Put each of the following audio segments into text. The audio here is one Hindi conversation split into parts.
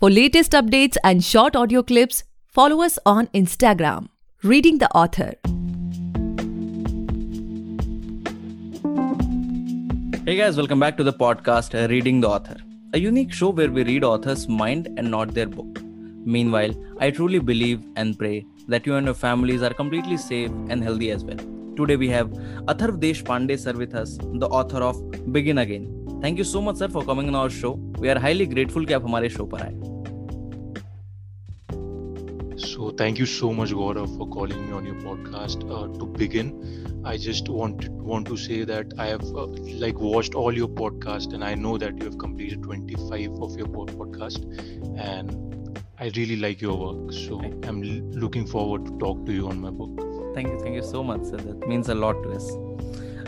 For latest updates and short audio clips, follow us on Instagram, Reading the Author. Hey guys, welcome back to the podcast uh, Reading the Author, a unique show where we read authors' mind and not their book. Meanwhile, I truly believe and pray that you and your families are completely safe and healthy as well. Today we have Atharv Deshpande sir with us, the author of Begin Again. Thank you so much sir for coming on our show. We are highly grateful कि आप हमारे शो पर आए. So thank you so much, Gaurav, for calling me on your podcast. Uh, to begin, I just want want to say that I have uh, like watched all your podcast, and I know that you have completed 25 of your podcast, and I really like your work. So I'm l- looking forward to talk to you on my book. Thank you, thank you so much, sir. That means a lot to us.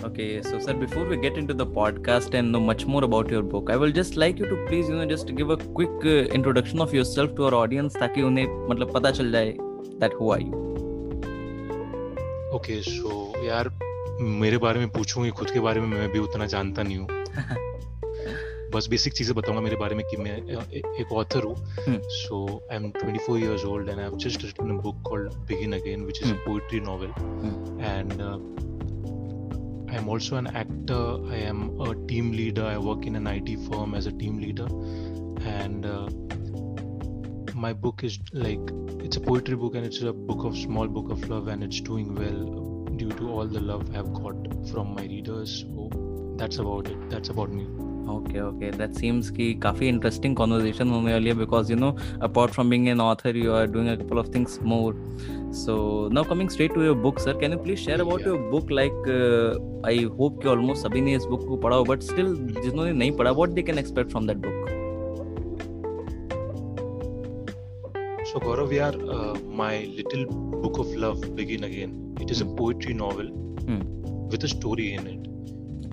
Okay, so sir, before we get into the podcast and know much more about your book, I will just like you to please, you know, just give a quick uh, introduction of yourself to our audience ताकि उन्हें मतलब पता चल जाए that who are you. Okay, so यार मेरे बारे में पूछूँगी खुद के बारे में मैं भी उतना जानता नहीं हूँ बस बेसिक चीज़ें बताऊँगा मेरे बारे में कि मैं ए- एक ऑथर हूँ so I am 24 years old and I have just written a book called Begin Again which is a Hmm. poetry novel and I am also an actor. I am a team leader. I work in an IT firm as a team leader. And uh, my book is like it's a poetry book and it's a book of small book of love and it's doing well due to all the love I've got from my readers. So that's about it. That's about me okay okay that seems कि काफ़ी इंटरेस्टिंग कॉन्वर्जेशन होने वाली है because you know apart from being an author you are doing a couple of things more so now coming straight to your book sir can you please share about your book like I hope कि ऑलमोस्ट सभी ने इस बुक को पढ़ा हो बट स्टिल जिन्होंने नहीं पढ़ा what they can expect from that book So Gaurav, we are uh, my little book of love begin again. It is mm. a poetry novel mm. with.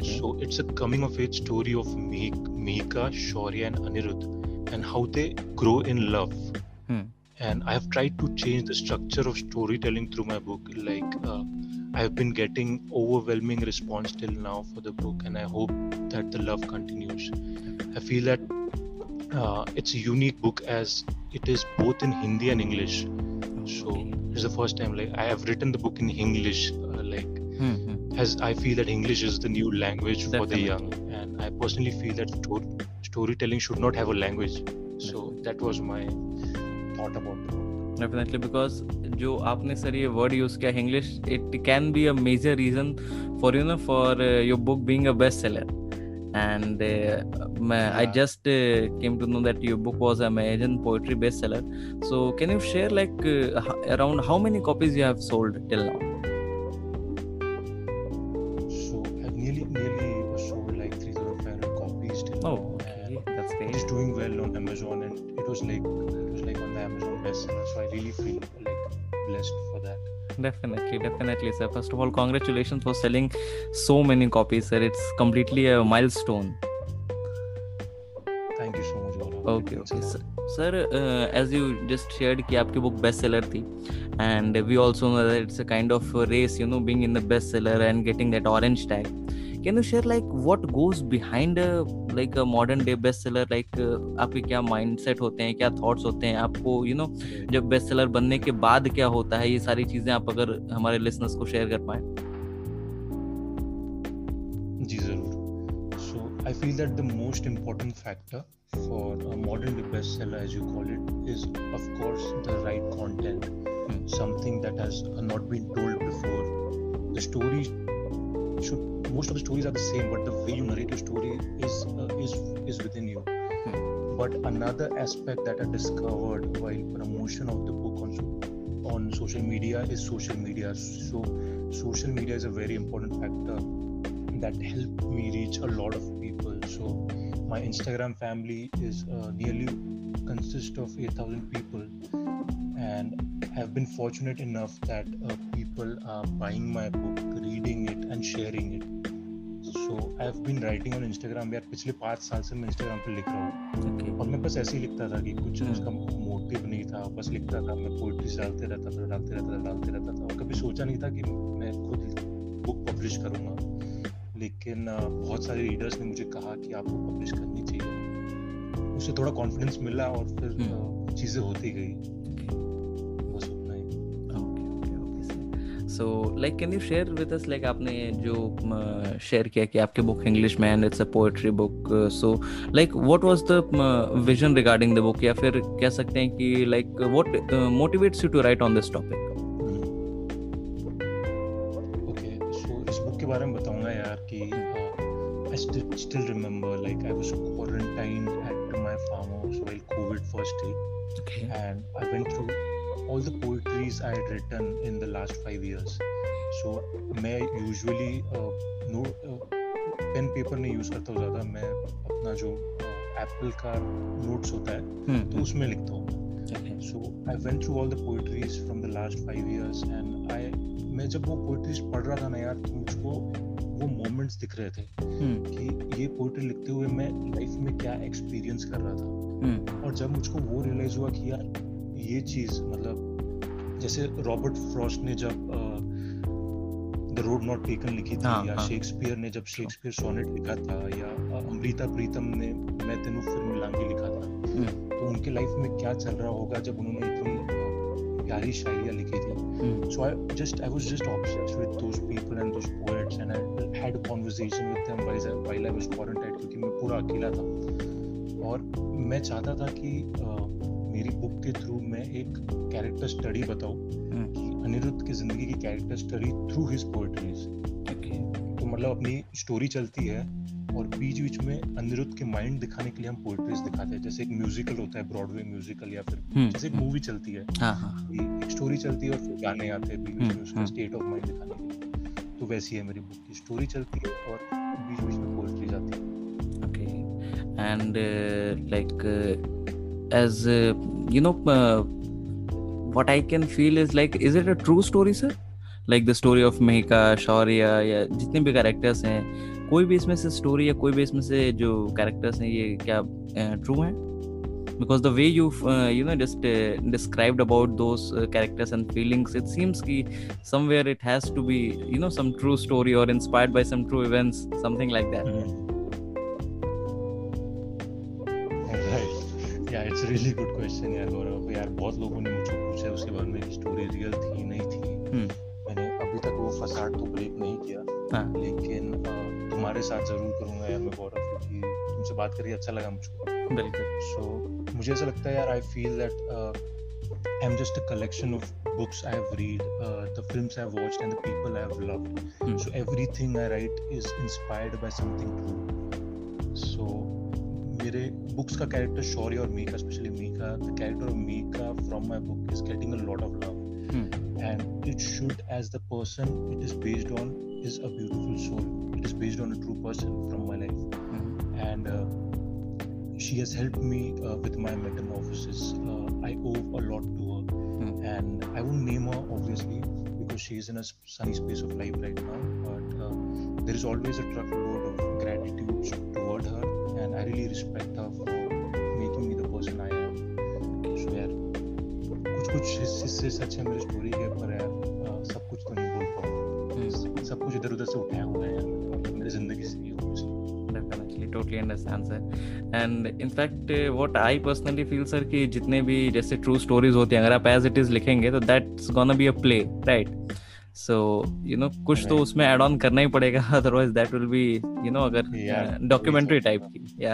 Okay. So it's a coming of age story of Mihik, Mihika, Shaurya, and Anirudh, and how they grow in love. Hmm. And I have tried to change the structure of storytelling through my book. Like uh, I have been getting overwhelming response till now for the book, and I hope that the love continues. I feel that uh, it's a unique book as it is both in Hindi and English. So it's the first time like I have written the book in English, uh, like Hmm, hmm as I feel that English is the new language for the Definitely. young, and I personally feel that stor- storytelling should not have a language. So that was my thought about the book. Definitely because जो आपने सर ये वर्ड यूज किया English it can be a major reason for you know for your book being a best seller and uh, मैं I Yeah. just uh, came to know that your book was a Amazon poetry bestseller. So can you share like uh, h- around how many copies you have sold till now? Really feel like blessed for that. Definitely, definitely, sir. First of all, congratulations for selling so many copies, sir. It's completely a milestone. Thank you so much, Gaurav. It Okay, means okay. a Sir, lot. sir uh, as you just shared कि आपकी book bestseller थी and we also know that it's a kind of a race you know being in the bestseller and getting that orange tag can you share like what goes behind a like a modern day bestseller like uh, आपके क्या mindset होते हैं क्या thoughts होते हैं आपको यू you नो know जब bestseller बनने के बाद क्या होता है ये सारी चीज़ें आप अगर हमारे listeners को share कर पाए जी ज़रूर so i feel that the most important factor for a modern day bestseller as you call it is of course the right content Hmm. something that has uh, not been told before the story should most of the stories are the same but the way you narrate your story is uh, is is within you Hmm. but another aspect that i discovered while promotion of the book on on social media is social media so social media is a very important factor that helped me reach a lot of people. So my Instagram family is uh, nearly consist of 8,000 people, and I've been fortunate enough that uh, people are buying my book, reading it, and sharing it. So I've been writing on Instagram. यार पिछले पाँच साल से मैं Instagram पे लिख रहा हूँ। Okay. और मैं बस ऐसे ही लिखता था कि कुछ हम्म। उसका मोटिव नहीं था बस लिखता था। मैं पोइट्री डालते रहता था डालते रहता था डालते रहता था। और कभी सोचा नहीं था कि मैं खुद बुक पब्लिश करूँगा। लेकिन बहुत सारे रीडर्स ने मुझे कहा कि आपको पब्लिश करनी चाहिए। उससे थोड़ा कॉन्फिडेंस मिला और फिर हम्म। चीज़ें होती गई। So like can you share with us like आपने जो शेयर किया कि आपकी बुक इंग्लिश में and it's a poetry book so like what was the vision regarding the book या फिर कह सकते हैं कि like what motivates you to write on this topic okay so इस बुक के बारे में बताऊँगा यार कि I still still remember like I was quarantined at my farm house while COVID first hit. Okay and I went through all the poetries I had written in the last five years. So मैं usually uh, no pen paper नहीं यूज़ करता हूँ ज़्यादा। मैं अपना जो एप्पल का नोट्स होता है तो उसमें लिखता हूँ। So I went through all the poetries from the last five years and I मैं जब वो पोइट्रीज पढ़ रहा था ना यार तो मुझको वो मोमेंट्स दिख रहे थे कि ये पोइट्री लिखते हुए मैं लाइफ में क्या एक्सपीरियंस कर रहा था। और जब मुझको वो रियलाइज़ हुआ कि यार ये चीज़ मतलब जैसे रॉबर्ट फ्रॉस्ट ने जब द रोड नॉट टेकन लिखी थी हाँ, या हाँ। शेक्सपियर ने जब शेक्सपियर सोनेट लिखा था या अमृता प्रीतम ने मैं तेनू फिर मिलांगी लिखा था तो उनके लाइफ में क्या चल रहा होगा जब उन्होंने अ, प्यारी शायरियाँ लिखी थी? just I was just obsessed with those people and those poets and I had a conversation with them while I, while I was quarantined क्योंकि मैं पूरा अकेला था। और मैं चाहता था कि अ, मेरी बुक के थ्रू मैं एक कैरेक्टर स्टडी बताऊँ कि अनिरुद्ध की ज़िंदगी की character study through his poetries okay तो मतलब अपनी स्टोरी चलती है और बीच बीच में अनिरुद्ध के माइंड दिखाने के लिए हम पोएट्रीज दिखाते हैं। जैसे एक म्यूजिकल होता है ब्रॉडवे म्यूजिकल या फिर हम्म, जैसे एक। मूवी चलती है। हाँ हाँ। एक स्टोरी चलती है और फिर गाने आते हैं बीच बीच हम्म, में उसका। स्टेट ऑफ़ माइंड दिखाने के लिए। तो वैसी है मेरी बुक की स्टोरी चलती है और बीच बीच में पोएट्री जाती है। Uh, like uh, as uh, you know uh, what i can feel is like is it a true story sir like the story of Mehika, शौर्य या जितने भी कैरेक्टर्स हैं कोई भी इसमें से स्टोरी या कोई भी इसमें से जो कैरेक्टर्स हैं ये क्या ट्रू हैं because the way you've uh, you know just uh, described about those uh, characters and feelings it seems ki somewhere it has to be you know some true story or inspired by some true events it's really good question यार गौरव यार बहुत लोगों ने मुझसे पूछा है उसके बारे में स्टोरी रियल थी नहीं थी। हम्म। मैंने अभी तक वो फसाड तो ब्रेक नहीं किया। हाँ। लेकिन तुम्हारे साथ ज़रूर करूँगा यार मैं गौरव क्योंकि तुमसे बात करके अच्छा लगा मुझको बिल्कुल। सो so मुझे ऐसा लगता है यार I feel that I am just a collection of books I have read the films I have watched and the people I have loved Hmm. so everything I write is inspired by something true. So मेरे बुक्स का कैरेक्टर शौर्य और Mika specially Mika the character of Mika from my book is getting a lot of love and it should as the person it is based on is a beautiful soul it is based on a true person from my life and uh, she has helped me uh, with my metamorphosis uh, i owe a lot to her Hmm. and i won't name her obviously because she is in a s- sunny space of life right now but uh, there is always a truckload of gratitude toward her and i really respect her for making me the person i am so यार कुछ कुछ हिस्से सच है मेरी स्टोरी के पर यार अ, सब कुछ तो नहीं बोल पाऊँगा सब कुछ इधर उधर से उठाया हुआ है यार मतलब मेरी ज़िंदगी से ही obviously. definitely totally understand sir and in fact uh, what i personally feel sir कि जितने भी जैसे ट्रू स्टोरीज होती हैं अगर आप एज इट इज़ लिखेंगे तो that's gonna be a play right so you know कुछ तो. उसमें ऐड ऑन करना ही पड़ेगा otherwise that will be you know अगर Yeah, डॉक्यूमेंट्री वही टाइप की या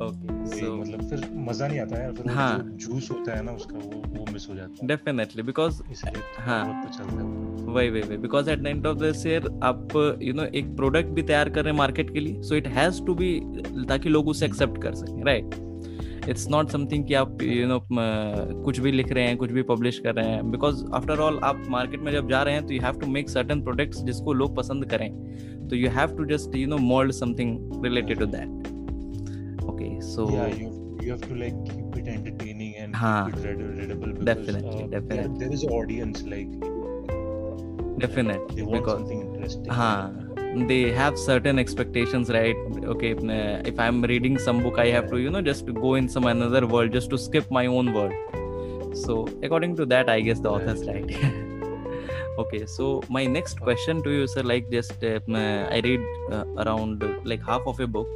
ओके वही, सो मतलब फिर मज़ा नहीं आता यार फिर वो हाँ। जो जूस होता है ना उसका वो वो मिस हो जाता है डेफिनेटली बिकॉज़ इसलिए थोड़ा हाँ। बहुत तो है वो। वही वही वही because at the end of this year आप यू नो एक प्रोडक्ट भी तैयार कर रहे हैं मार्केट के लिए so it has to be ताकि लोग उसे एक्सेप्ट कर सकें राइट इट्स नॉट समथिंग कि आप यू you नो know, कुछ भी लिख रहे हैं कुछ भी पब्लिश कर रहे हैं बिकॉज़ आफ्टर ऑल आप मार्केट में जब जा रहे हैं तो you have to make certain products जिसको लोग पसंद करें तो you have to just you know mould something related to that okay so you have to like keep it entertaining and हाँ. keep it read- readable because Definitely, uh, there, definitely. there is an audience like definitely they want because something interesting हाँ they have certain expectations right? Okay if, i'm reading some book i have to you know just go in some another world just to skip my own world. So according to that i guess the author's right. Okay so my next question to you sir like just uh, i read uh, around uh, like half of a book.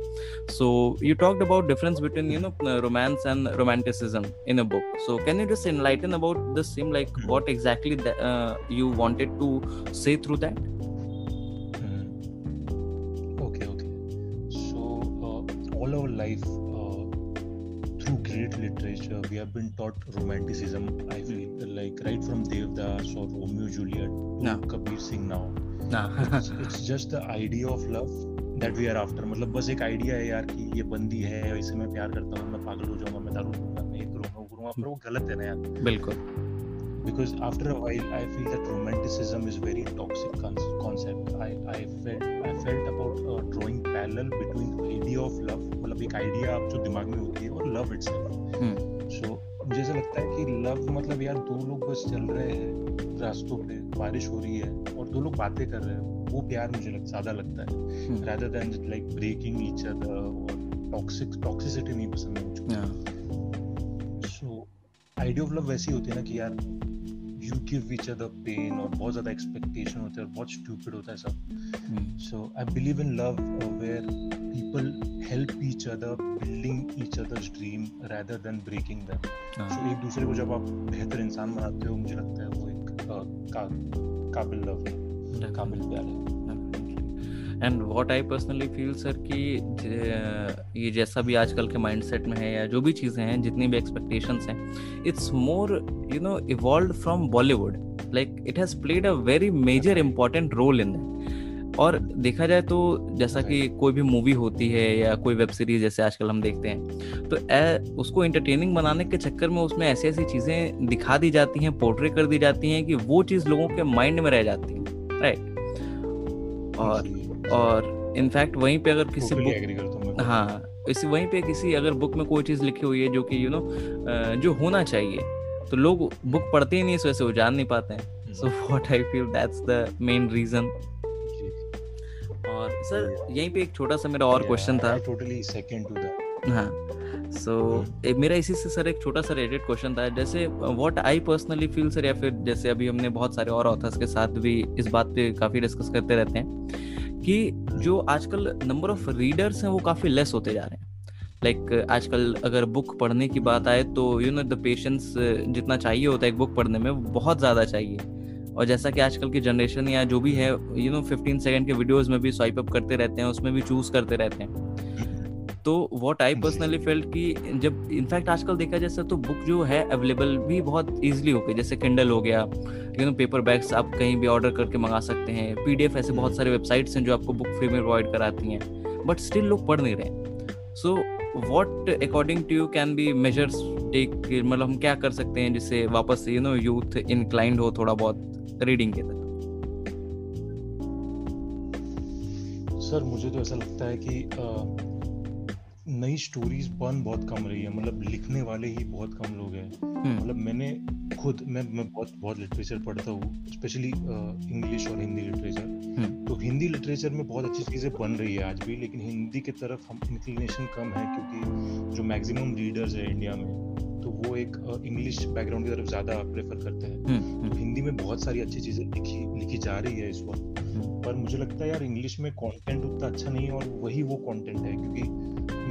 So you talked about difference between you know uh, romance and romanticism in a book. So can you just enlighten about the same like Mhm. what exactly that, uh, you wanted to say through that all our life, uh, through great literature, we have been taught romanticism. I feel like right from Devdas or Romeo Juliet to Yeah. Kabir Singh now. nah. It's, it's just the idea of love that we are after. मतलब बस एक आइडिया है यार कि ये बंदी है इसे मैं प्यार करता हूँ मैं पागल हो जाऊँगा मैं दारू पीऊँगा मैं ये करूँगा वो करूँगा पर वो गलत है ना यार बिल्कुल because after a while i feel that romanticism is very toxic con- concept i i felt i felt about uh, drawing parallel between idea of love मतलब एक आइडिया आप जो दिमाग में होती है और लव इटसेल्फ हम्म सो मुझे ऐसा लगता है कि लव मतलब यार दो लोग बस चल रहे हैं रास्तों पे बारिश हो रही है और दो लोग बातें कर रहे हैं वो प्यार मुझे लग, ज़्यादा लगता है हम्म, rather than like breaking each other और टॉक्सिक टॉक्सिसिटी नहीं पसंद है मुझको yeah. So idea of love वैसी होती है ना कि यार you give each other pain और बहुत ज़्यादा एक्सपेक्टेशन होते हैं और बहुत स्टूपिड होता है सब। So I believe in love where people help each other building each others dream rather than breaking them so एक दूसरे को जब आप बेहतर इंसान बनाते हो मुझे लगता है वो एक का, काबिल लव है काबिल प्यार है। And what I personally feel sir कि ये जैसा भी आजकल के माइंडसेट में है या जो भी चीज़ें हैं जितनी भी एक्सपेक्टेशंस हैं it's more you know evolve from Bollywood like it has played a very major important role in that और देखा जाए तो जैसा कि कोई भी मूवी होती है या कोई वेब सीरीज़ जैसे आजकल हम देखते हैं तो ए, उसको एंटरटेनिंग बनाने के चक्कर में उसमें ऐसी ऐसी चीज़ें दिखा दी जाती हैं पोर्ट्रे कर दी जाती हैं कि वो चीज़ लोगों के माइंड में रह जाती है राइट और और इनफैक्ट वहीं पे अगर किसी बुक हूँ इसी वहीं पे किसी अगर बुक में कोई चीज़ लिखी हुई है जो कि यू नो जो होना चाहिए तो लोग बुक पढ़ते ही नहीं इस वजह से वो जान नहीं पाते हैं। So what I feel that's the main reason और सर यहीं पे एक छोटा सा मेरा और क्वेश्चन था। टोटली सेकंड टू दैट हाँ सो मेरा इसी से सर एक छोटा सा रिलेटेड क्वेश्चन था। जैसे what I personally feel sir या फिर जैसे अभी हमने बहुत सारे और ऑथर्स के साथ भी इस बात पे काफ़ी डिस्कस करते रहते हैं। कि जो आजकल नंबर ऑफ़ रीडर्स हैं वो काफ़ी लेस होते जा रहे हैं। लाइक like, आजकल अगर बुक पढ़ने की बात आए तो यू नो द पेशेंस जितना चाहिए होता है एक बुक पढ़ने में बहुत ज़्यादा चाहिए। और जैसा कि आजकल की जनरेशन या जो भी है यू नो फिफ्टीन सेकेंड के वीडियोज़ में भी स्वाइप अप करते रहते हैं उसमें भी चूज़ करते रहते हैं। तो वॉट आई पर्सनली फेल्ट कि जब इनफैक्ट आजकल देखा जैसे तो बुक जो है अवेलेबल भी बहुत ईजिली हो गई जैसे किंडल हो गया यू नो पेपर बैग्स आप कहीं भी ऑर्डर करके मंगा सकते हैं पीडीएफ ऐसे बहुत सारे वेबसाइट्स हैं जो आपको बुक फ्री में प्रोवाइड कराती हैं बट स्टिल लोग पढ़ नहीं रहे so what according to you can be measures take मतलब हम क्या कर सकते हैं जिससे वापस यू नो यूथ इनक्लाइंड हो थोड़ा बहुत रीडिंग के तरफ़ सर, मुझे तो ऐसा लगता है कि नई स्टोरीज बन बहुत कम रही है। मतलब लिखने वाले ही बहुत कम लोग हैं। हम्म। मतलब मैंने खुद मैं मैं बहुत बहुत लिटरेचर पढ़ता हूँ स्पेशली इंग्लिश और हिंदी लिटरेचर हम्म। तो हिंदी लिटरेचर में बहुत अच्छी चीज़ें बन रही है आज भी लेकिन हिंदी की तरफ़ हम इंक्लिनेशन कम है क्योंकि जो मैक्सिमम रीडर्स है इंडिया में तो वो एक इंग्लिश बैकग्राउंड की तरफ़ ज़्यादा प्रेफर करते हैं। हम्म तो हिंदी में बहुत सारी अच्छी चीज़ें लिखी लिखी जा रही है इस वक्त। हम्म। पर मुझे लगता है यार इंग्लिश में कंटेंट उतना अच्छा नहीं है और वही वो कंटेंट है क्योंकि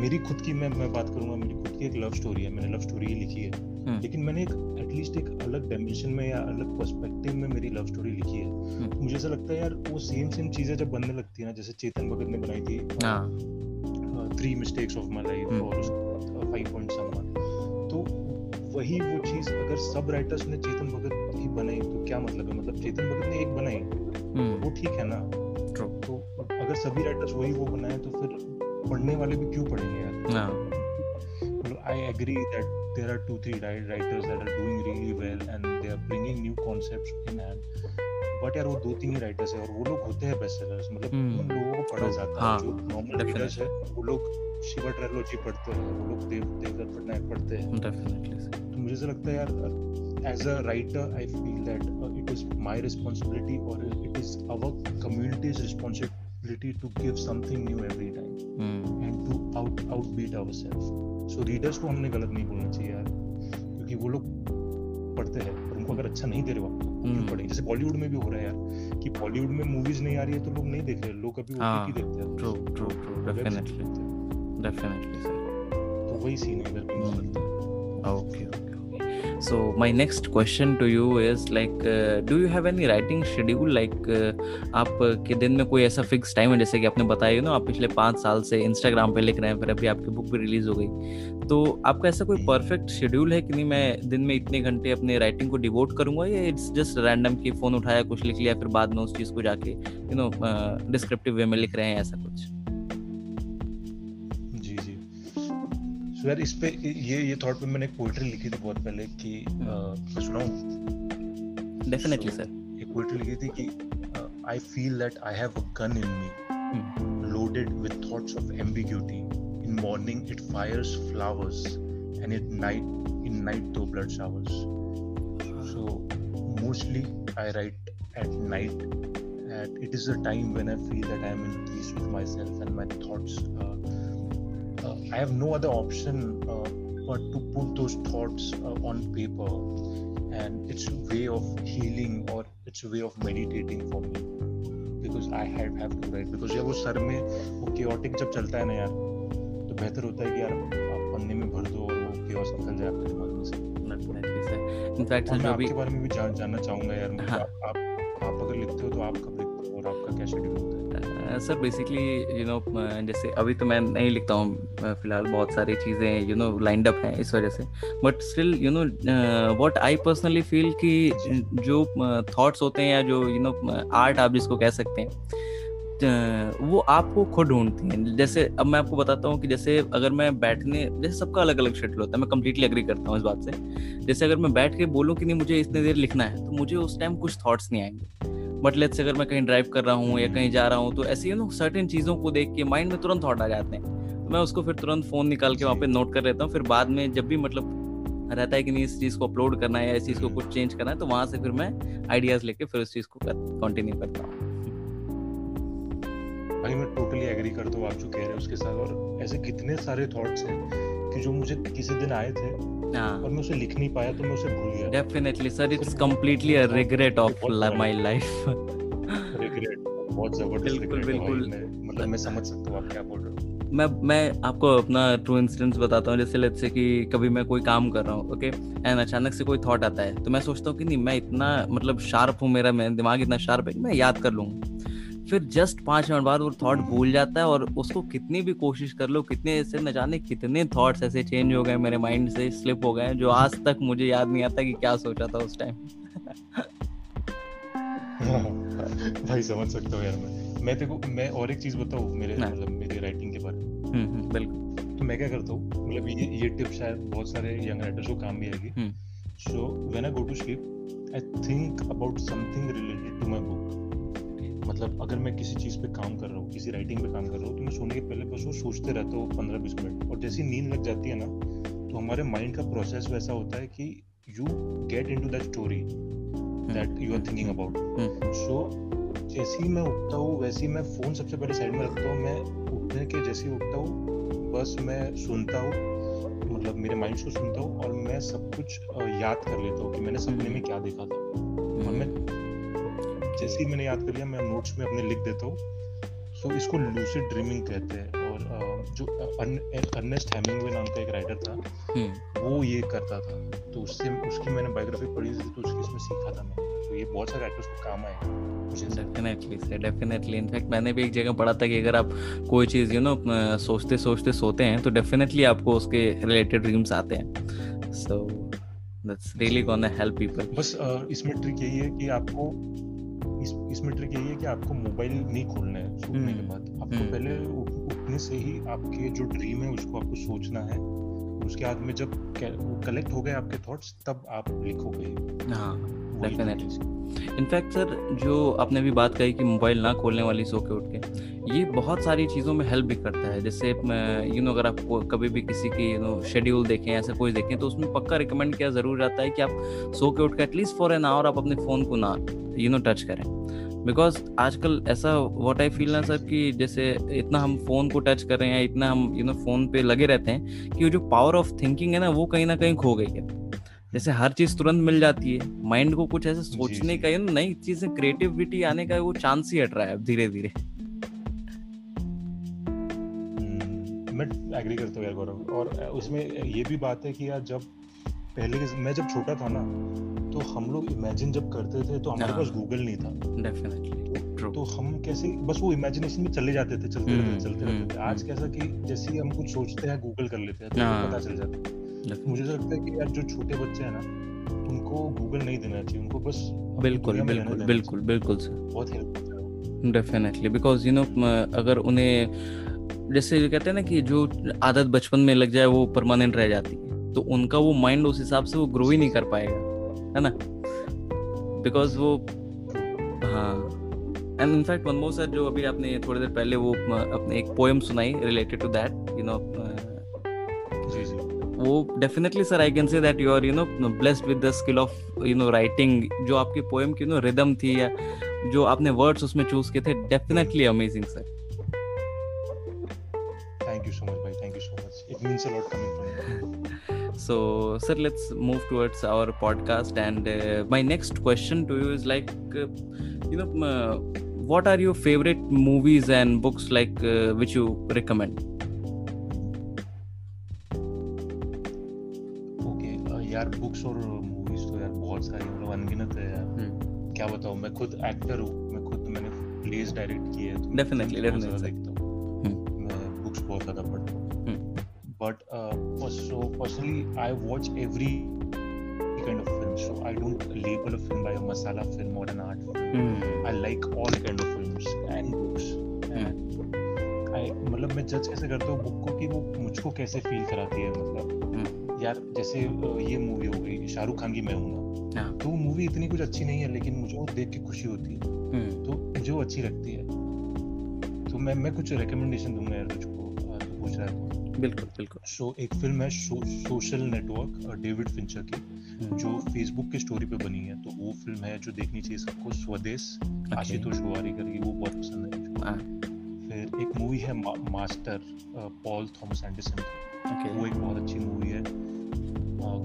मेरी खुद की मैं मैं बात करूँगा मेरी खुद की एक लव स्टोरी है मैंने लव स्टोरी ही लिखी है। हम्म। लेकिन मैंने एक एटलीस्ट एक अलग डायमेंशन में या अलग पर्सपेक्टिव में मेरी लव स्टोरी लिखी है। हम्म। मुझे ऐसा लगता है यार वो सेम सेम चीज़ें जब बनने लगती है ना जैसे चेतन भगत ने बनाई थी three mistakes of my life हम्म। और फाइव पॉइंट तो वही वो चीज़ अगर सब राइटर्स ने चेतन भगत ही बनाई तो क्या मतलब है? मतलब चेतन भगत ने एक बनाई हम्म। वो ठीक है ना? तो अगर सभी राइटर्स वही वो बनाए तो फिर पढ़ने वाले भी क्यों पढ़ेंगे यार? हाँ। I agree that there are two, three writers that are doing really well and they are bringing new concepts in hand. But यार वो दो तीन ही राइटर्स है और वो लोग होते हैं बेस्ट सेलर्स मतलब हम्म, उन लोगों को पढ़ा जाता हाँ, है जो नॉर्मल रीडर्स है वो लोग शिवा ट्रेलोजी पढ़ते हैं वो लोग देव देवदत्त पटनायक पढ़ते हैं। डेफिनेटली तो मुझे ऐसा लगता है यार as a writer I feel that it is my responsibility और it is our communities responsibility to give something new every time and to out outbeat ourselves so readers को हमने गलत नहीं बोलना चाहिए यार क्योंकि वो लोग पढ़ते हैं और उनको अगर अच्छा नहीं दे रहे हो तो क्यों हम्म। पढ़ेंगे? जैसे बॉलीवुड में भी हो रहा है यार कि बॉलीवुड में मूवीज़ नहीं आ रही है तो लोग नहीं देख रहे लोग अभी हाँ, ओटीटी देखते हैं। ट्रू ट्रू ट्रू डेफिनेटली हैं। डेफिनेटली सर तो वही सीन है Okay, okay, okay. So my next question to you is like, uh, do you have any writing schedule? Like, uh, आप के दिन में कोई ऐसा फिक्स टाइम है जैसे कि आपने बताया ना आप पिछले पाँच साल से इंस्टाग्राम पे लिख रहे हैं फिर अभी आपकी बुक भी रिलीज़ हो गई तो आपका ऐसा कोई परफेक्ट शेड्यूल है कि नहीं मैं दिन में इतने घंटे अपने राइटिंग को डिवोट करूँगा या इट्स जस्ट रैंडम कि फ़ोन उठाया कुछ लिख लिया फिर बाद में उस चीज़ को जाके यू नो डिस्क्रिप्टिव वे में लिख रहे हैं ऐसा कुछ सो यार इस पे ये ये थॉट पे मैंने एक पोएट्री लिखी थी बहुत पहले कि हम्म। अ, सुनाऊं डेफिनेटली सर एक पोएट्री लिखी थी कि I feel that I have a gun in me loaded with thoughts of ambiguity. In morning it fires flowers, and at night, in night though blood showers. So mostly I write at night. And it is a time when I feel that I am in peace with myself and my thoughts. Uh, uh, I have no other option uh, but to put those thoughts uh, on paper, and it's a way of healing or it's a way of meditating for me. Because I have have to write because यार वो सर में वो केओटिक जब चलता है ना यार तो बेहतर होता है कि यार आप पन्ने में भर दो और वो केओस निकल जाए आपके दिमाग में से। इनफैक्ट जो भी बारे में भी जान जानना चाहूँगा यार मतलब हाँ। आप, आप अगर लिखते हो तो आप कब लिखते और आपका क्या शेड्यूल होता है? सर बेसिकली यू नो जैसे अभी तो मैं नहीं लिखता हूँ फ़िलहाल बहुत सारी चीज़ें यू नो लाइंड अप हैं इस वजह से। But still you know what I personally feel कि जो थॉट्स होते हैं या जो यू नो आर्ट आप जिसको कह सकते हैं वो आपको खुद ढूंढती हैं। जैसे अब मैं आपको बताता हूँ कि जैसे अगर मैं बैठने, जैसे सबका अलग अलग शेड्यूल होता है, मैं कंप्लीटली अग्री करता हूँ इस बात से। जैसे अगर मैं बैठ के बोलूँ कि नहीं, मुझे इतनी देर लिखना है तो मुझे उस टाइम कुछ थॉट्स नहीं आएँगे। बट लेट्स अगर मैं कहीं ड्राइव कर रहा हूँ या कहीं जा रहा हूँ तो ऐसे यू नो सर्टेन चीज़ों को देख के माइंड में तुरंत थॉट आ जाते हैं। तो मैं उसको फिर तुरंत फ़ोन निकाल के वहाँ पे नोट कर लेता हूँ। फिर बाद में जब भी मतलब रहता है कि नहीं इस चीज़ को अपलोड करना है या इस चीज़ को कुछ चेंज करना है तो वहाँ से फिर मैं आइडियाज़ लेके फिर उस चीज़ को कंटिन्यू करता हूँ। भाई, मैं टोटली एग्री करता हूँ, आप जो कह रहे हैं उसके साथ। और ऐसे कितने सारे थॉट्स हैं कि जो मुझे किसी दिन आए थे और मैं उसे लिख नहीं पाया तो मैं उसे भूल गया। Definitely sir it's completely a regret of my life regret बहुत ज़बरदस्त बिल्कुल, है बिल्कुल। मतलब मैं समझ सकता हूँ आप क्या बोल रहे हो। मैं मैं आपको अपना ट्रू इंसिडेंस बताता हूँ जैसे लेट्स से कि कभी मैं कोई काम कर रहा हूँ ओके एंड अचानक से कोई थॉट आता है तो मैं सोचता हूँ कि नहीं मैं इतना मतलब शार्प हूँ मेरा मैं दिमाग इतना शार्प है कि मैं याद कर लूँगा फिर जस्ट पाँच मिनट बाद वो थॉट भूल जाता है और उसको कितनी भी कोशिश कर लो कितने ऐसे न जाने कितने थॉट्स ऐसे चेंज हो गए मेरे माइंड से स्लिप हो गए जो आज तक मुझे याद नहीं आता कि क्या सोचा था उस टाइम भाई समझ सकता हूँ यार मैं। मैं देखो मैं और एक चीज़ बताऊँ मेरे हाँ। मतलब मेरी राइटिंग के बारे में? बिल्कुल। तो मैं क्या करता हूँ मतलब ये ये टिप शायद बहुत सारे यंग राइटर्स को काम भी आएगी। हम्म। So when I go to sleep I think about something related मतलब अगर मैं किसी चीज़ पे काम कर रहा हूँ किसी राइटिंग पे काम कर रहा हूँ तो मैं सोने के पहले बस वो सोचते रहता हूँ पंद्रह बीस मिनट। और जैसी नींद लग जाती है ना तो हमारे माइंड का प्रोसेस वैसा होता है कि you get into that story that you are thinking about hmm. So जैसे ही मैं उठता हूँ वैसे ही मैं फ़ोन सबसे पहले साइड में रखता हूँ मैं उठने के जैसे ही उठता हूँ बस मैं सुनता हूँ मतलब मेरे माइंड को सुनता हूँ और मैं सब कुछ याद कर लेता हूँ कि मैंने सपने में क्या देखा था। और मैं जैसे ही मैंने याद कर लिया मैं नोट्स में अपने लिख देता हूँ। सो so, इसको लूसिड ड्रीमिंग कहते हैं और अ, जो अर्नेस्ट हेमिंगवे नाम का एक राइटर था हम्म। वो ये करता था। तो उससे उसकी मैंने बायोग्राफी पढ़ी थी तो उसकी इसमें सीखा था मैंने तो ये बहुत सारे राइटर्स को काम आएगा डेफिनेटली सर डेफिनेटली इनफैक्ट मैंने भी एक जगह पढ़ा था कि अगर आप कोई चीज़ यू नो सोचते सोचते सोते हैं तो डेफिनेटली आपको उसके रिलेटेड ड्रीम्स आते हैं। So that's really gonna help people बस अ, इसमें ट्रिक यही है कि आपको इस इसमें ट्रिक यही है कि आपको मोबाइल नहीं खोलना है सोने के हम्म, बाद आपको हम्म। पहले उठने से ही आपके जो ड्रीम है उसको आपको सोचना है उसके बाद में जब कलेक्ट हो गए आपके थॉट्स तब आप लिखोगे। हाँ है। इनफैक्ट सर जो आपने भी बात कही कि मोबाइल ना खोलने वाली सो के उठ के ये बहुत सारी चीज़ों में हेल्प भी करता है। जैसे यू नो अगर आप कभी भी किसी की यू नो शेड्यूल देखें ऐसा कुछ देखें तो उसमें पक्का रिकमेंड किया ज़रूर जाता है कि आप सो के उठ के एटलीस्ट फॉर एन आवर आप अपने फ़ोन को ना यू नो टच करें। बिकॉज़ आजकल ऐसा व्हाट आई फील ना सर कि जैसे इतना हम फ़ोन को टच कर रहे हैं इतना हम यू नो फ़ोन पे लगे रहते हैं कि वो जो पावर ऑफ़ थिंकिंग है ना वो कहीं ना कहीं खो गई है। जैसे हर चीज़ तुरंत मिल जाती है। माइंड को कुछ ऐसे सोचने का या नई चीज़ें क्रिएटिविटी आने का वो चांस ही हट रहा है अब धीरे धीरे हम्म, मैं एग्री करता हूँ यार गौरव। और उसमें ये भी बात है कि यार जब पहले के मैं जब छोटा था ना तो हम लोग इमेजिन जब करते थे तो हमारे हाँ। पास गूगल नहीं था। डेफिनेटली तो हम कैसे बस वो इमेजिनेशन में चले जाते थे चलते हम्म, रहते चलते रहते थे। हम्म, आज कैसा कि जैसे ही हम कुछ सोचते हैं गूगल कर लेते हैं तो। पता चल जाता है। मुझे तो लगता है कि यार जो छोटे बच्चे हैं ना उनको गूगल नहीं देना चाहिए उनको बस बिल्कुल बिल्कुल बिल्कुल बिल्कुल सर। बहुत help. Definitely because you know अगर उन्हें जैसे कहते हैं ना कि जो आदत बचपन में लग जाए वो परमानेंट रह जाती है। तो उनका वो माइंड उस हिसाब से वो ग्रो ही नहीं कर पाएगा है ना? बिकॉज़ वो हाँ। And in fact one more sir जो अभी आपने थोड़ी देर पहले वो अपने एक पोएम सुनाई related to that you know वो definitely sir I can say that you are you know blessed with the skill of you know writing जो आपकी पोएम की नो रिदम थी या जो आपने वर्ड्स उसमें चूज़ किए थे definitely amazing sir So, sir, let's move towards our podcast. And uh, my next question to you is like, uh, you know, uh, what are your favorite movies and books like uh, which you recommend? Okay यार बुक्स और मूवीज़ तो यार बहुत सारी मतलब अनगिनत है यार Hmm. क्या बताऊँ मैं खुद एक्टर हूँ मैं खुद मैंने प्लेस डायरेक्ट किए हैं तो definitely, ज़्यादा देखता हूँ मैं बुक्स बहुत ज़्यादा पढ़ता हूँ but so personally I watch every kind of film. So i don't label a film by a masala film or an art film. Hmm. I like all kind of films and books. And I मतलब मैं जज कैसे करता हूँ बुक को कि वो मुझको कैसे फील कराती है मतलब। यार जैसे ये मूवी हो गई शाहरुख खान की मैं हूँ ना। हाँ. तो वो मूवी इतनी कुछ अच्छी नहीं है लेकिन मुझे वो देख के खुशी होती है। Hmm. तो मुझे वो अच्छी लगती है। तो मैं मैं कुछ रिकमेंडेशन दूँगा यार तुझको अ, पूछ रहा है तो। बिल्कुल बिल्कुल सो एक फ़िल्म है सोशल नेटवर्क डेविड फिंचर की Hmm. जो फेसबुक की स्टोरी पे बनी है तो वो फ़िल्म है जो देखनी चाहिए सबको स्वदेश Okay. आशुतोष गुवारी करके वो बहुत पसंद है हाँ. फिर एक मूवी है मा, मास्टर पॉल थॉमस एंडरसन की Okay. वो एक बहुत अच्छी मूवी है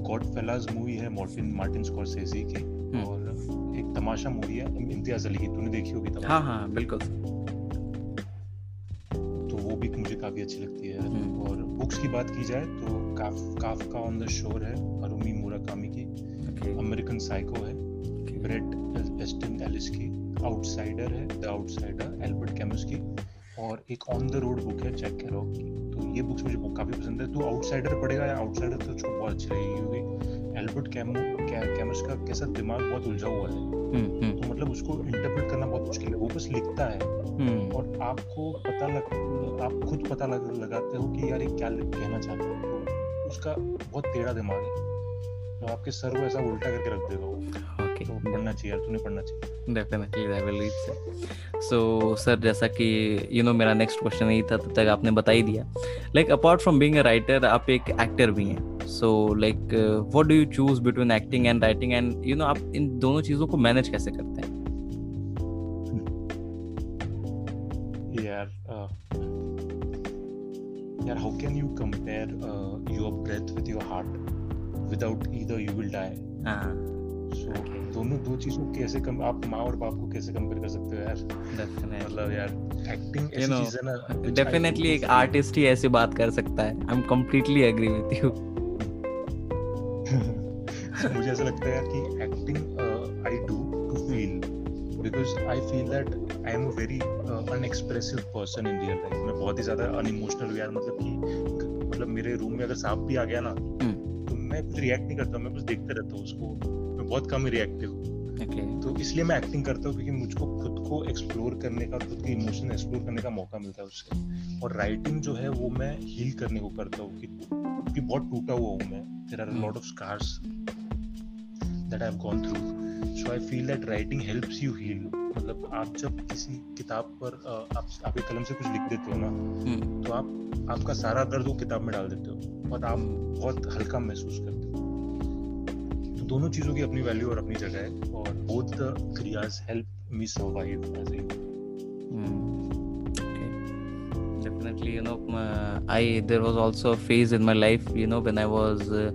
गॉड फेलाज मूवी है मार्टिन मार्टिन स्कॉर्सेजी की हम्म। और एक तमाशा मूवी है इम्तियाज़ अली की तूने देखी होगी हाँ हाँ बिल्कुल काफ़ी अच्छी लगती है। हम्म। और बुक्स की बात की जाए तो काफ काफका ऑन द शोर है अरुमी मुराकामी की। अमेरिकन साइको है. ब्रेट एस्टन एलिस की। आउटसाइडर है द आउटसाइडर एल्बर्ट कैमस की। और एक ऑन द रोड बुक है जैक कैरॉक की। तो ये बुक्स मुझे काफ़ी पसंद है। तो आउटसाइडर पढ़ेगा या आउटसाइडर तो बहुत अच्छी लगेगी क्योंकि एल्बर्ट कैमो कैमस का कैसा दिमाग बहुत उलझा हुआ है. तो मतलब उसको इंटरप्रेट करना बहुत मुश्किल है। वो बस लिखता है। Hmm. और आपको पता लग आप खुद पता लग, लगाते हो कि यार ये क्या कहना चाहता है। तो उसका बहुत टेढ़ा दिमाग है। तो आपके सर को ऐसा उल्टा करके रख देगा वो। Okay. तो पढ़ना चाहिए तूने पढ़ना चाहिए। Definitely I will read so sir जैसा कि यू नो मेरा नेक्स्ट क्वेश्चन यही था तब तक आपने बता ही दिया। Like apart from being a writer आप एक एक्टर भी हैं। So like what do you choose between acting and writing and you know आप इन दोनों चीज़ों को मैनेज कैसे करते हैं? यार uh, यार how can you compare your breath with your heart without either you will die हाँ। सो दोनों दो चीज़ों को कैसे कम आप माँ और बाप को कैसे कंपेयर कर सकते हो यार? मतलब यार एक्टिंग ऐसी चीज़ है ना डेफिनेटली एक आर्टिस्ट ही ऐसी बात कर सकता है। I am completely agree with you so, मुझे ऐसा लगता है कि acting I do to feel because I feel that I am a very unexpressive person in real life मैं बहुत ही ज़्यादा अनइमोशनल हूँ यार मतलब कि मतलब मेरे रूम में अगर सांप भी आ गया ना तो मैं कुछ रिएक्ट नहीं करता मैं कुछ देखते रहता हूँ उसको। मैं बहुत कम रिएक्टिव हूँ। ओके तो इसलिए मैं एक्टिंग करता हूँ क्योंकि मुझको खुद को एक्सप्लोर करने का खुद के इमोशन एक्सप्लोर करने का मौका मिलता है उससे। और राइटिंग जो है वो मैं हील करने को करता हूँ क्योंकि बहुत टूटा हुआ हूँ मैं। There are lot of scars that I have gone through so I feel that writing helps you heal मतलब आप जब किसी किताब पर आप आपके कलम से कुछ लिख देते हो ना तो आप आपका सारा दर्द वो किताब में डाल देते हो। और आप बहुत हल्का महसूस करते हो। दोनों चीज़ों की अपनी वैल्यू और अपनी जगह है और both the careers help me survive as a definitely you know uh, i there was also a phase in my life you know when i was uh,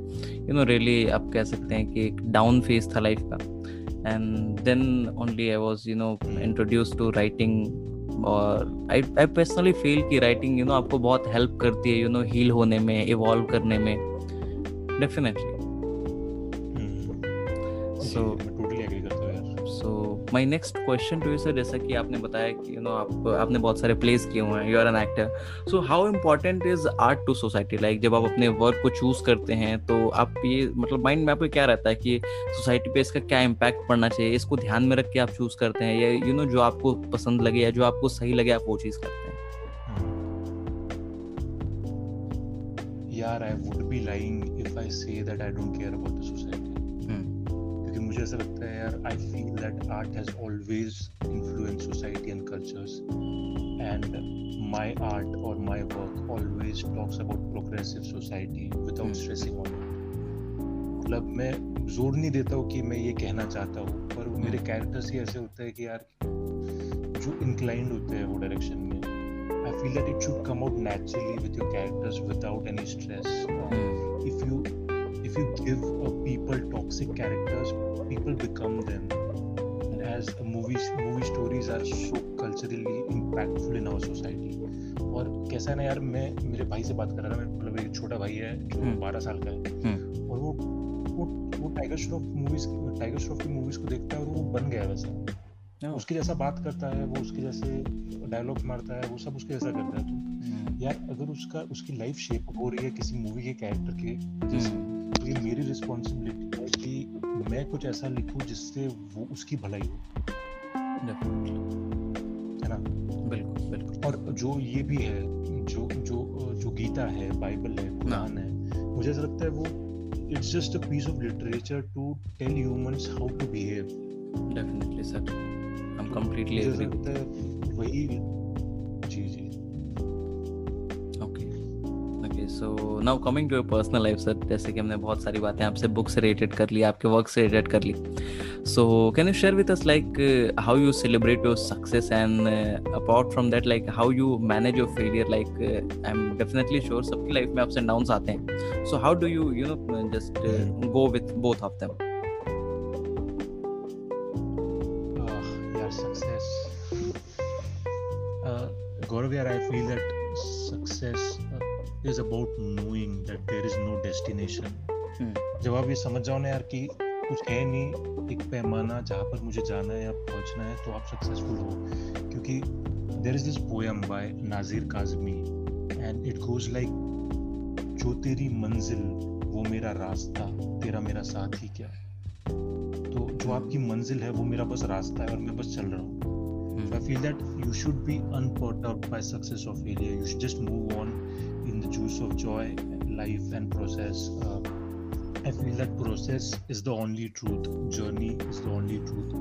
you know really आप कह सकते हैं कि एक डाउन फ़ेज़ था लाइफ का. And then only I was you know introduce to writing और आई आई पर्सनली फील कि राइटिंग यू नो आपको बहुत हेल्प करती है यू नो हील होने में इवॉल्व करने में. डेफिनेटली सो टोटली एग्री करता हूँ यार। So my next question to you sir जैसा कि आपने बताया कि यू नो आप आपने बहुत सारे प्लेस किए हुए हैं you are an actor so how important is art to society like जब आप अपने वर्क को चूज़ करते हैं तो आप ये मतलब माइंड में आपको क्या रहता है कि सोसाइटी पे इसका क्या इम्पैक्ट पड़ना चाहिए? इसको ध्यान में रख के आप चूज़ करते हैं या यू you नो know, जो आपको पसंद लगे या जो आपको सही लगे आप वो चीज़ करते हैं? यार I would be lying if I say that I don't care about the society मुझे ऐसा लगता है यार I feel that art has always influence society and cultures and my art और my work always talks about progressive society without stressing on मतलब मैं ज़ोर नहीं देता हूँ कि मैं ये कहना चाहता हूँ पर वो मेरे कैरेक्टर्स ही ऐसे होते हैं कि यार जो इंक्लाइंड होते हैं वो डायरेक्शन में। I feel that it should come out naturally with your characters without any stress. Uh, if you if you give uh, people toxic characters, people become them. And As movies movie stories are so culturally impactful in our society. और कैसा है ना यार मैं मेरे भाई से बात कर रहा था मतलब एक छोटा भाई है जो बारह साल का है। और वो वो वो टाइगर श्रॉफ मूवीज़ टाइगर श्रॉफ की मूवीज़ को देखता है और वो बन गया वैसा। उसके जैसा बात करता है वो उसके जैसे डायलॉग मारता है वो सब उसके जैसा करता है। तो यार अगर उसका उसकी लाइफ शेप हो रही है किसी मूवी के कैरेक्टर के जैसे ये मेरी रिस्पॉन्सिबिलिटी है कि मैं कुछ ऐसा लिखूं जिससे वो उसकी भलाई हो। है ना? बिल्कुल बिल्कुल। और जो ये भी है जो जो जो गीता है बाइबल है कुरान है मुझे ऐसा लगता है वो it's just a piece of literature to tell humans how to behave definitely sir I am completely है वही so now coming to your personal life sir जैसे कि हमने बहुत सारी बातें आपसे बुक से रिलेटेड कर ली आपके वर्क से रिलेटेड कर ली। So can you share with us like how you celebrate your success and apart from that like how you manage your failure like I am definitely sure सबकी लाइफ में अप्स एंड डाउन्स आते हैं। So how do you you know just go with both of them success uh, Gaurav I feel that success uh, about about knowing that there is no destination. Hmm. जब आप ये समझ जाओ ना यार कि कुछ है नहीं एक पैमाना जहाँ पर मुझे जाना है या पहुँचना है तो आप सक्सेसफुल हो। क्योंकि there is this poem by Nazir Kazmi and it goes like जो तेरी मंजिल वो मेरा रास्ता तेरा मेरा साथ ही क्या तो जो आपकी मंजिल है वो मेरा बस रास्ता है और मैं बस चल रहा हूँ। I feel that you should be be unperturbed by success or failure. You should just move on. in the juice of joy, life, and process. Uh, I feel that process is the only truth. Journey is the only truth.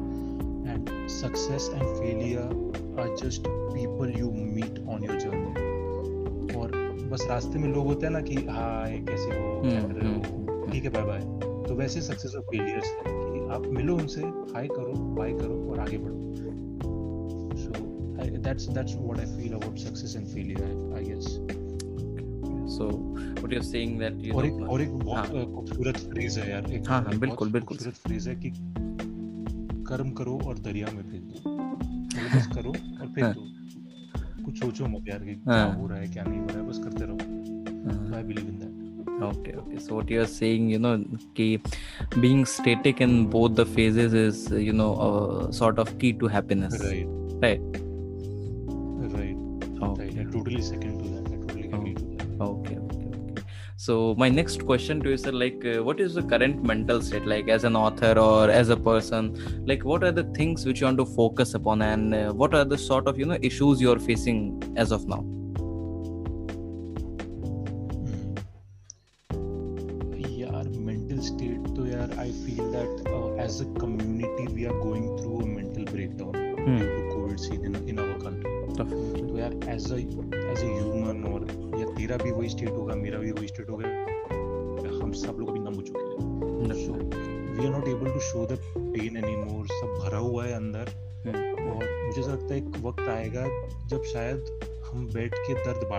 And success and failure are just people you meet on your journey. और बस रास्ते में लोग होते हैं ना कि हाय कैसे हो क्या कर रहे हो ठीक है बाय बाय तो वैसे सक्सेस और फेलियर्स है कि आप मिलो उनसे हाय करो बाय करो और आगे बढ़ो so I, that's that's what I feel about success and failure I, Guess so what you're saying that you और एक और एक बहुत हाँ. अ, खूबसूरत फ्रेज है यार एक हाँ, हाँ, बिल्कुल, बिल्कुल। खूबसूरत फ्रेज है कि कर्म करो और दरिया में फेंक दो मतलब बस करो और फेंक हाँ. दो कुछ सोचो मत यार कि क्या हाँ. हो रहा है क्या नहीं हो रहा है बस करते रहो I believe in that Okay, okay. So what you are saying, you know, ki being static in both the phases is, you know, a sort of key to happiness. Right. right So my next question to you, sir, like, uh, what is the current mental state, like, as an author or as a person? Like, what are the things which you want to focus upon, and uh, what are the sort of, you know, issues you are facing as of now?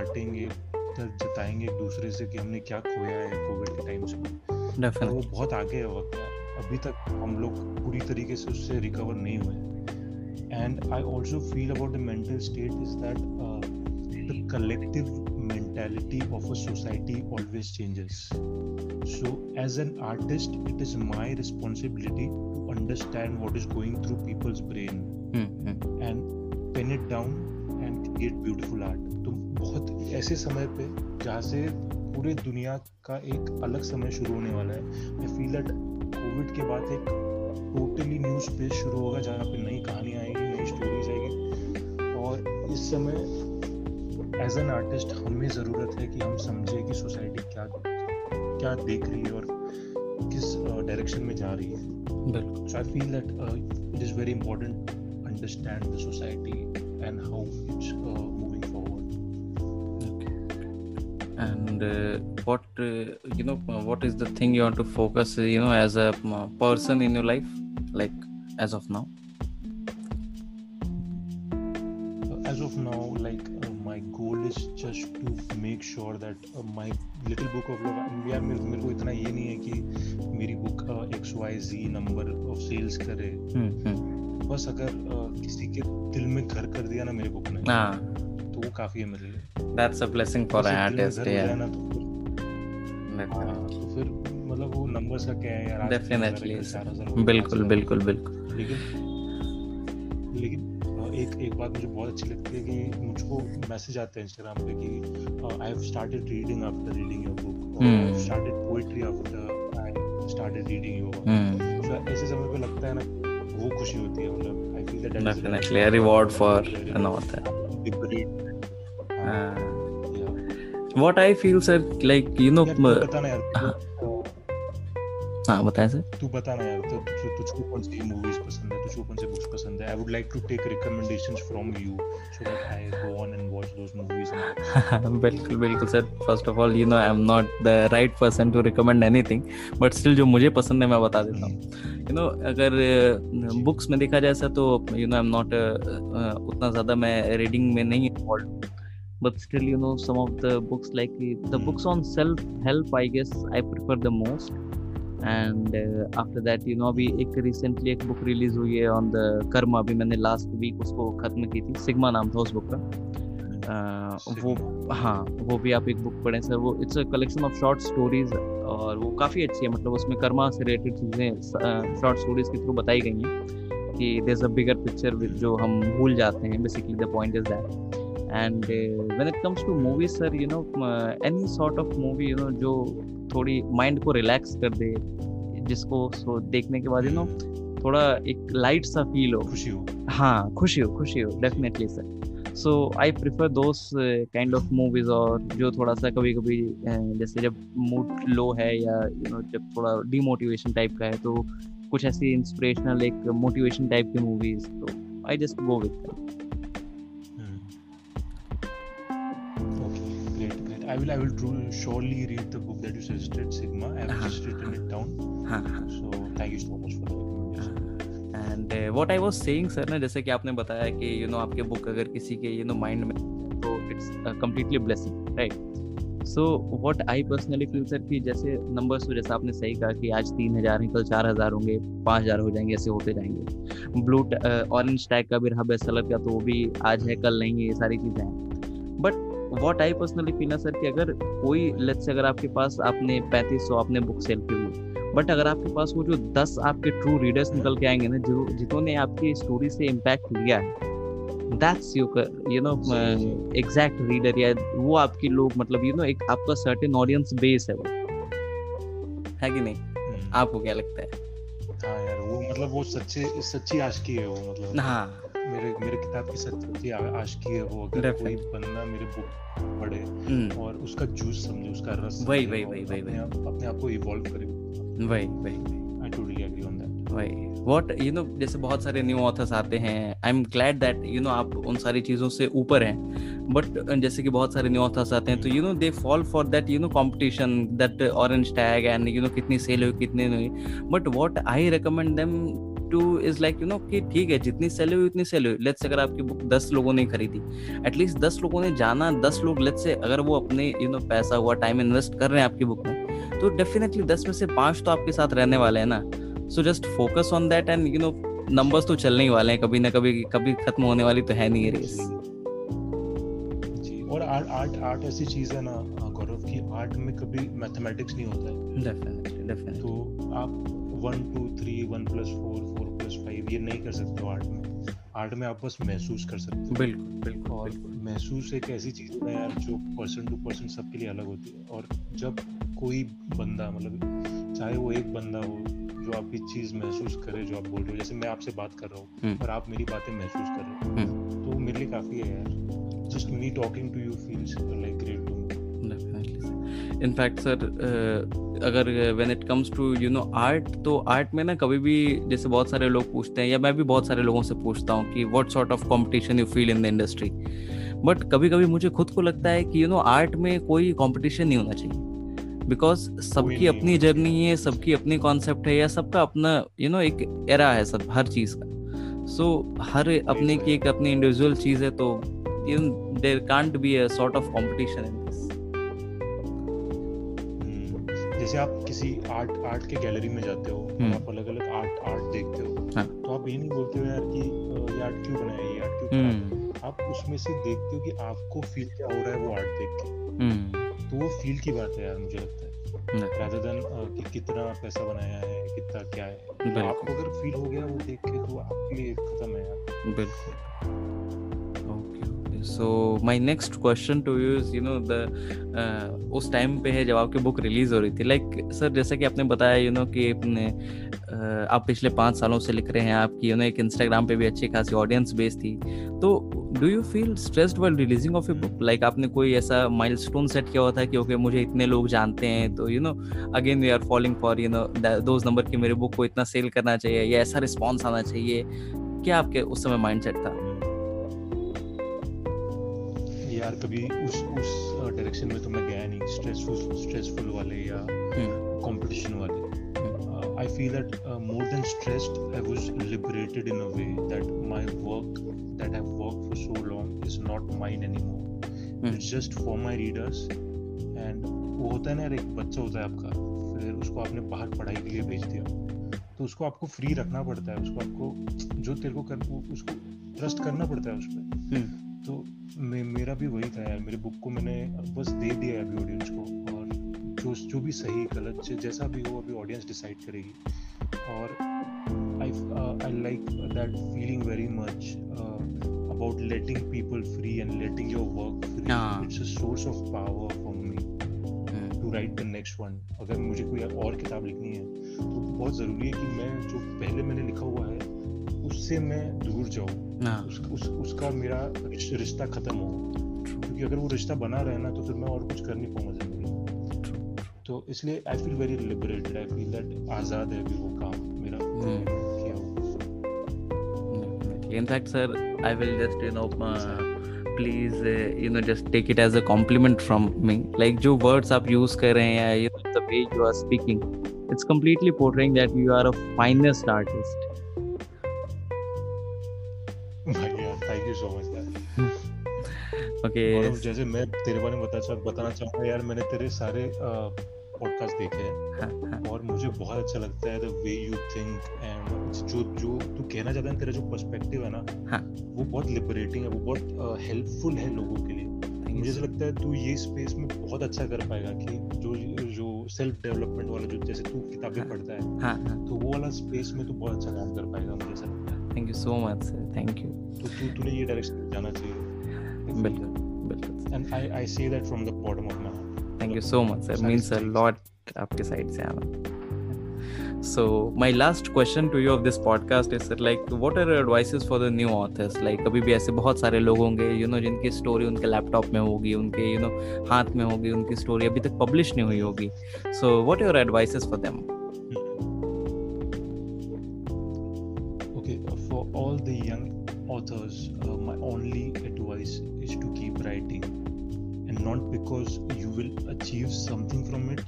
बांटेंगे तो जताएँगे एक दूसरे से कि हमने क्या खोया है कोविड के टाइम्स में वो बहुत आगे है वक्त। अभी तक हम लोग पूरी तरीके से उससे रिकवर नहीं हुए and I also feel about the mental state is that the collective mentality of a society always changes so as an artist it is my responsibility to understand what is going through people's brain and pen it down and create beautiful art तो बहुत ऐसे समय पे जहाँ से पूरे दुनिया का एक अलग समय शुरू होने वाला है आई फील दैट कोविड के बाद एक टोटली न्यू स्पेस शुरू होगा जहाँ पे नई कहानियाँ आएँगी नई स्टोरीज आएगी। और इस समय एज एन आर्टिस्ट हमें ज़रूरत है कि हम समझे कि सोसाइटी क्या क्या देख रही है और किस डायरेक्शन में जा रही है। So I feel that it is very important understand the society and how it's moving forward. Okay. And uh, what uh, you know, uh, what is the thing you want to focus? You know, as a person in your life, like as of now. As of now, like my goal is just to make sure that uh, my little book of love यार मेरे, मेरे को इतना ये नहीं है कि मेरी book X Y Z number of sales करे। बस अगर uh, किसी के दिल में घर कर दिया ना मेरे बुक ने हाँ। तो वो काफ़ी है मेरे लिए। That's a blessing for an किसी दिल में artist yeah. जाए ना तो फिर फिर मतलब वो नंबर्स का क्या है यार गए, बिल्कुल बिल्कुल बिल्कुल। लेकिन अ, एक बात मुझे बहुत अच्छी लगती है कि मुझको मैसेज आते हैं इंस्टाग्राम पे कि I have started reading after reading your book I have. Started poetry after I started reading your hmm. तो ऐसे समय पे लगता है ना वो खुशी होती है मतलब I feel that Definitely a reward for an author. हाँ, Uh, what I feel sir like you know यार तू uh, ना यार हाँ। बताएँ सर। तू बता ना यार तो तु- तुझको कौन सी मूवीज़ पसंद है? तुझको कौन सी बुक्स पसंद है? I would like to take recommendations from you so that I go on and watch those movies बिल्कुल बिल्कुल sir. First of all you know I am not the right person to recommend anything but still जो मुझे पसंद है मैं बता देता हूँ। यू नो अगर बुक्स में देखा जाए तो you know I am not उतना ज़्यादा मैं रीडिंग में नहीं involve but still you know some of the books like the Hmm. books on self help i guess i prefer the most and after that you know अभी एक रिसेंटली एक बुक रिलीज़ हुई है ऑन द कर्म अभी मैंने लास्ट वीक उसको खत्म की थी. सिग्मा नाम था उस बुक का. uh, वो हाँ वो भी आप एक बुक पढ़ें सर वो it's a collection of short stories और वो काफ़ी अच्छी है. मतलब उसमें कर्मा से रिलेटेड चीज़ें शॉर्ट स्टोरीज के थ्रू बताई गई हैं कि there is a bigger picture जो हम भूल जाते हैं. Basically the point is that and when it comes to movie sir you know any sort of movie you know जो थोड़ी माइंड को रिलैक्स कर दे जिसको सो देखने के बाद यू नो थोड़ा एक लाइट सा फील हो। खुशी हो। हाँ खुशी हो खुशी हो definitely sir so I prefer those kind of movies और जो थोड़ा सा कभी कभी जैसे जब मूड लो है या यू नो जब थोड़ा डिमोटिवेशन टाइप का है तो कुछ ऐसी इंस्पिरेशनल एक मोटिवेशन टाइप की मूवीज़ तो I just go with I will, I will truly, surely read the book that you suggested, Sigma. I have Uh-huh. just written it down. हाँ So thank you so much for recommendation. And what I was saying sir ना जैसे कि आपने बताया कि यू नो आपके बुक अगर किसी के यू नो माइंड में तो it's completely blessing right so what I personally feel sir कि जैसे नंबर्स तो जैसा आपने सही कहा कि आज तीन हज़ार हैं कल चार हज़ार होंगे पाँच हज़ार हो जाएँगे ऐसे होते जाएँगे ब्लू ऑरेंज टैग का भी रहा बेस्ट सेलर का तो वो भी आज है कल नहीं है ये सारी चीज़ें हैं but what I personally feel sir कि अगर कोई लेट्स अगर आपके पास आपने पैंतीस सौ आपने बुक सेल की हुई बट अगर आपके पास वो जो दस आपके ट्रू रीडर्स निकल के आएँगे ना जो जिन्होंने आपकी स्टोरी से इम्पैक्ट लिया है that's you you know exact reader या वो आपके लोग मतलब यू नो एक आपका सर्टेन ऑडियंस बेस है वो। है कि नहीं? हम्म, आपको क्या लगता है? हाँ यार वो मतलब वो सच्चे सच्ची आशिकी है वो मतलब। हाँ। मेरे मेरे किताब की सच- सच्ची आशिकी है वो अगर कोई. बंदा मेरे बुक पढ़े हम्म, और उसका जूस समझे उसका रस वही, समझे वही, वही, वही, अपने आप को इवॉल्व करे। वही वही वही। I totally agree on that वही। व्हाट यू नो जैसे बहुत सारे न्यू ऑथर्स आते हैं I am glad that you know आप उन सारी चीज़ों से ऊपर हैं। बट जैसे कि बहुत सारे न्यू ऑथर्स आते हैं तो you know they fall for that you know competition that orange tag and you know कितनी सेल हुई कितनी नहीं but what I recommend them to is like you know कि ठीक है जितनी सेल हुई उतनी सेल हुई। लेट्स अगर आपकी बुक दस लोगों ने खरीदी एटलीस्ट दस लोगों ने जाना दस लोग लेट्स से अगर वो अपने यू you नो know, पैसा हुआ टाइम इन्वेस्ट कर रहे हैं आपकी बुक में तो डेफिनेटली दस में से पाँच तो आपके साथ रहने वाले हैं ना। So just focus on that and you know numbers तो चलने ही वाले हैं। कभी ना कभी कभी खत्म होने वाली तो है नहीं है रेस और आर्ट आर्ट आर्ट ऐसी चीज़ है ना गौरव की आर्ट में कभी मैथमेटिक्स नहीं होता है। डेफिनेटली डेफिनेटली तो आप one two three one plus four four plus five ये नहीं कर सकते हो आर्ट में। आर्ट में आप बस महसूस कर सकते हो। बिल्कुल बिल्कुल और महसूस एक ऐसी चीज़ है यार जो पर्सन टू पर्सन सबके लिए अलग होती है। और जब कोई बंदा मतलब चाहे वो एक बंदा हो जो आप आपकी चीज़ महसूस करे जो आप बोल रहे हो जैसे मैं आपसे बात कर रहा हूँ हम्म। और आप मेरी बातें महसूस कर रहे हो हम्म। तो मेरे लिए काफ़ी है यार। Just me talking to you feels like great too in fact sir अगर when it comes to you know art तो आर्ट में ना कभी भी जैसे बहुत सारे लोग पूछते हैं या मैं भी बहुत सारे लोगों से पूछता हूँ कि what sort of competition you feel in the industry but कभी कभी मुझे खुद को लगता है कि यू नो आर्ट में कोई कंपटीशन नहीं होना चाहिए। बिकॉज़ सबकी अपनी जर्नी है सबकी अपनी कॉन्सेप्ट है या सबका अपना यू you नो know, एक एरा है सब हर चीज़ का। सो so, हर अपने की एक अपनी इंडिविजुअल चीज़ है तो there can't be a sort of competition जैसे आप किसी आर्ट आर्ट के गैलरी में जाते हो और हम्म। आप अलग अलग आर्ट आर्ट देखते हो हाँ। तो आप ये नहीं बोलते हो यार कि ये आर्ट क्यों बनाया ये आर्ट क्यों हम्म। आप उसमें से देखते हो कि आपको फील क्या हो रहा है वो आर्ट देख के। हम्म। तो वो फील की बात है यार मुझे लगता है। कि कितना पैसा बनाया है कितना क्या है। तो आपको अगर फील हो गया वो देख के तो आपके लिए खत्म है यार। बिल्कुल। So my next question to you is you know the उस टाइम पे है जब आपकी बुक रिलीज़ हो रही थी। लाइक like, सर जैसा कि आपने बताया यू you नो know, कि अपने uh, आप पिछले पाँच सालों से लिख रहे हैं आपकी यू you नो know, एक इंस्टाग्राम पे भी अच्छी खासी ऑडियंस बेस थी। तो do you feel stressed while releasing of a book like आपने कोई ऐसा माइलस्टोन सेट किया हुआ था कि ओके okay, मुझे इतने लोग जानते हैं तो you know again we are following for you know those number की मेरे बुक को इतना सेल करना चाहिए या ऐसा रिस्पॉन्स आना चाहिए? क्या आपके उस समय माइंडसेट था? यार कभी उस उस डायरेक्शन में तो मैं गया नहीं। स्ट्रेसफुल स्ट्रेसफुल वाले या कंपटीशन वाले। I feel that more than stressed I was liberated in a way that my work that I work for so long is not mine anymore it's just for my readers and वो होता है ना यार एक बच्चा होता है आपका फिर उसको आपने बाहर पढ़ाई के लिए भेज दिया। तो उसको आपको फ्री रखना पड़ता है उसको आपको जो तेरे को कर उसको ट्रस्ट करना पड़ता है उस पर तो मे, मेरा भी वही था यार मेरे बुक को मैंने बस दे दिया है अभी ऑडियंस को और जो जो भी सही गलत जैसा भी हो अभी ऑडियंस डिसाइड करेगी। और I I like that feeling very much about letting people free and letting your work free. It's a source of power for me to write the next one अगर मुझे कोई और किताब लिखनी है तो बहुत ज़रूरी है कि मैं जो पहले मैंने लिखा हुआ है उससे मैं दूर जाऊँ हाँ उस, उस, उसका मेरा रिश्ता खत्म हो क्योंकि अगर वो रिश्ता बना रहे ना तो फिर मैं और कुछ कर नहीं पाऊँगा ज़िंदगी तो इसलिए I feel very liberated I feel that आज़ाद है अभी वो काम मेरा हम्म। किया हुआ in fact sir i will just you know uh, please uh, you know just take it as a compliment from me like जो words आप use कर रहे हैं you know, the way you are speaking it's completely portraying that you are a finest artist गौरव, जैसे मैं तेरे बारे में बता बताना चाहूँगा यार मैंने तेरे सारे पॉडकास्ट देखे हैं। हाँ, हाँ, और मुझे बहुत अच्छा लगता है the way you think and जो जो तू कहना चाहता है तेरा जो पर्सपेक्टिव है ना हाँ। वो बहुत लिबरेटिंग है वो बहुत हेल्पफुल है लोगों के लिए। मुझे ऐसा लगता है तू ये स्पेस में बहुत अच्छा कर पाएगा कि जो जो सेल्फ डेवलपमेंट वाला जो जैसे तू किताबें। पढ़ता है तो वो वाला स्पेस में तू बहुत अच्छा काम कर पाएगा मुझे ऐसा लगता है। Thank you so much sir thank you तो तू तूने ये डायरेक्शन जाना चाहिए। बिल्कुल बिल्कुल and I I say that from the bottom of my heart thank you so much sir सारी अ लॉट आपके साइड से आना so my last question to you of this podcast is sir like what are your advices for the new authors like अभी भी ऐसे बहुत सारे लोग होंगे you know जिनकी स्टोरी उनके लैपटॉप में होगी उनके you know हाथ में होगी उनकी स्टोरी अभी तक पब्लिश नहीं हुई होगी so what are your advices for them Okay, uh, for all the young authors, uh, my only advice not because you will achieve something from it,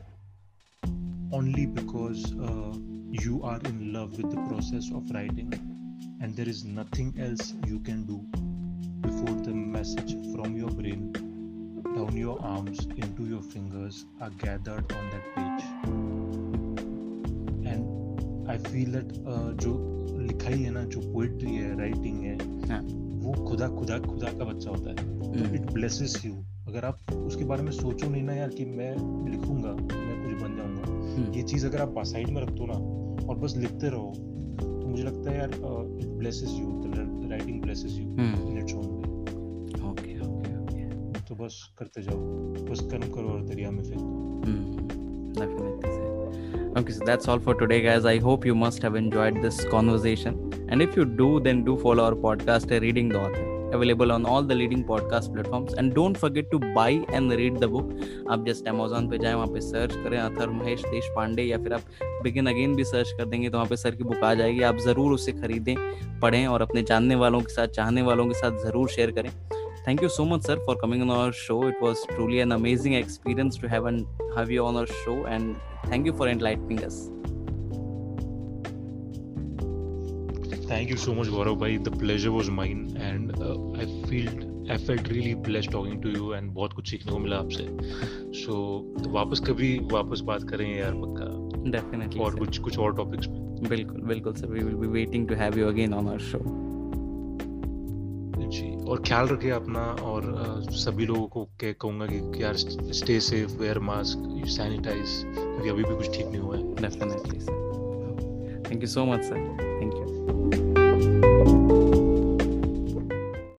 only because uh, you are in love with the process of writing and there is nothing else you can do before the message from your brain down your arms into your fingers are gathered on that page and i feel that uh, जो लिखाई है ना जो पोइट्री है राइटिंग है हाँ. वो खुदा खुदा खुदा का बच्चा होता है हम्म, इट ब्लेसेस यू अगर आप उसके बारे में सोचो नहीं ना यार कि मैं लिखूँगा मैं कुछ बन जाऊँगा। हम्म। ये चीज़ अगर आप साइड में रख दो ना और बस लिखते रहो तो मुझे लगता है यार it blesses you the writing blesses you in its own okay okay तो बस करते जाओ बस कर्म करो और दरिया में फेंक दो। Hmm. Okay, so that's all for today, guys. I hope you must have enjoyed this conversation. And if you do, then do follow our podcast, Reading the Author. Available on all the leading podcast platforms and don't forget to buy and read the book आप जस्ट अमेजोन पर जाएँ, वहाँ पर सर्च करें अथर महेश देश पांडे या फिर आप बिगिन अगेन भी सर्च कर देंगे तो वहाँ पर सर की बुक आ जाएगी। आप ज़रूर उसे खरीदें, पढ़ें और अपने जानने वालों के साथ, चाहने वालों के साथ ज़रूर शेयर करें। Thank you so much sir for coming on our show it was truly an amazing experience to have an have you on our show and thank you for and lighting thank you so much Gaurav भाई the pleasure was mind and I feel I felt really bless talking to you and बहुत कुछ सीखने को मिला आपसे। सो so, वापस कभी वापस बात करें यार पक्का। डेफिनेटली और कुछ कुछ और टॉपिक्स बिल्कुल बिल्कुल sir we will be waiting to have you again on our show जी और ख्याल रखिए अपना और uh, सभी लोगों को कह कहूँगा कि, यार stay safe wear mask sanitize क्योंकि अभी भी कुछ ठीक नहीं हुआ है। Definitely sir thank you so much sir thank you Thank you.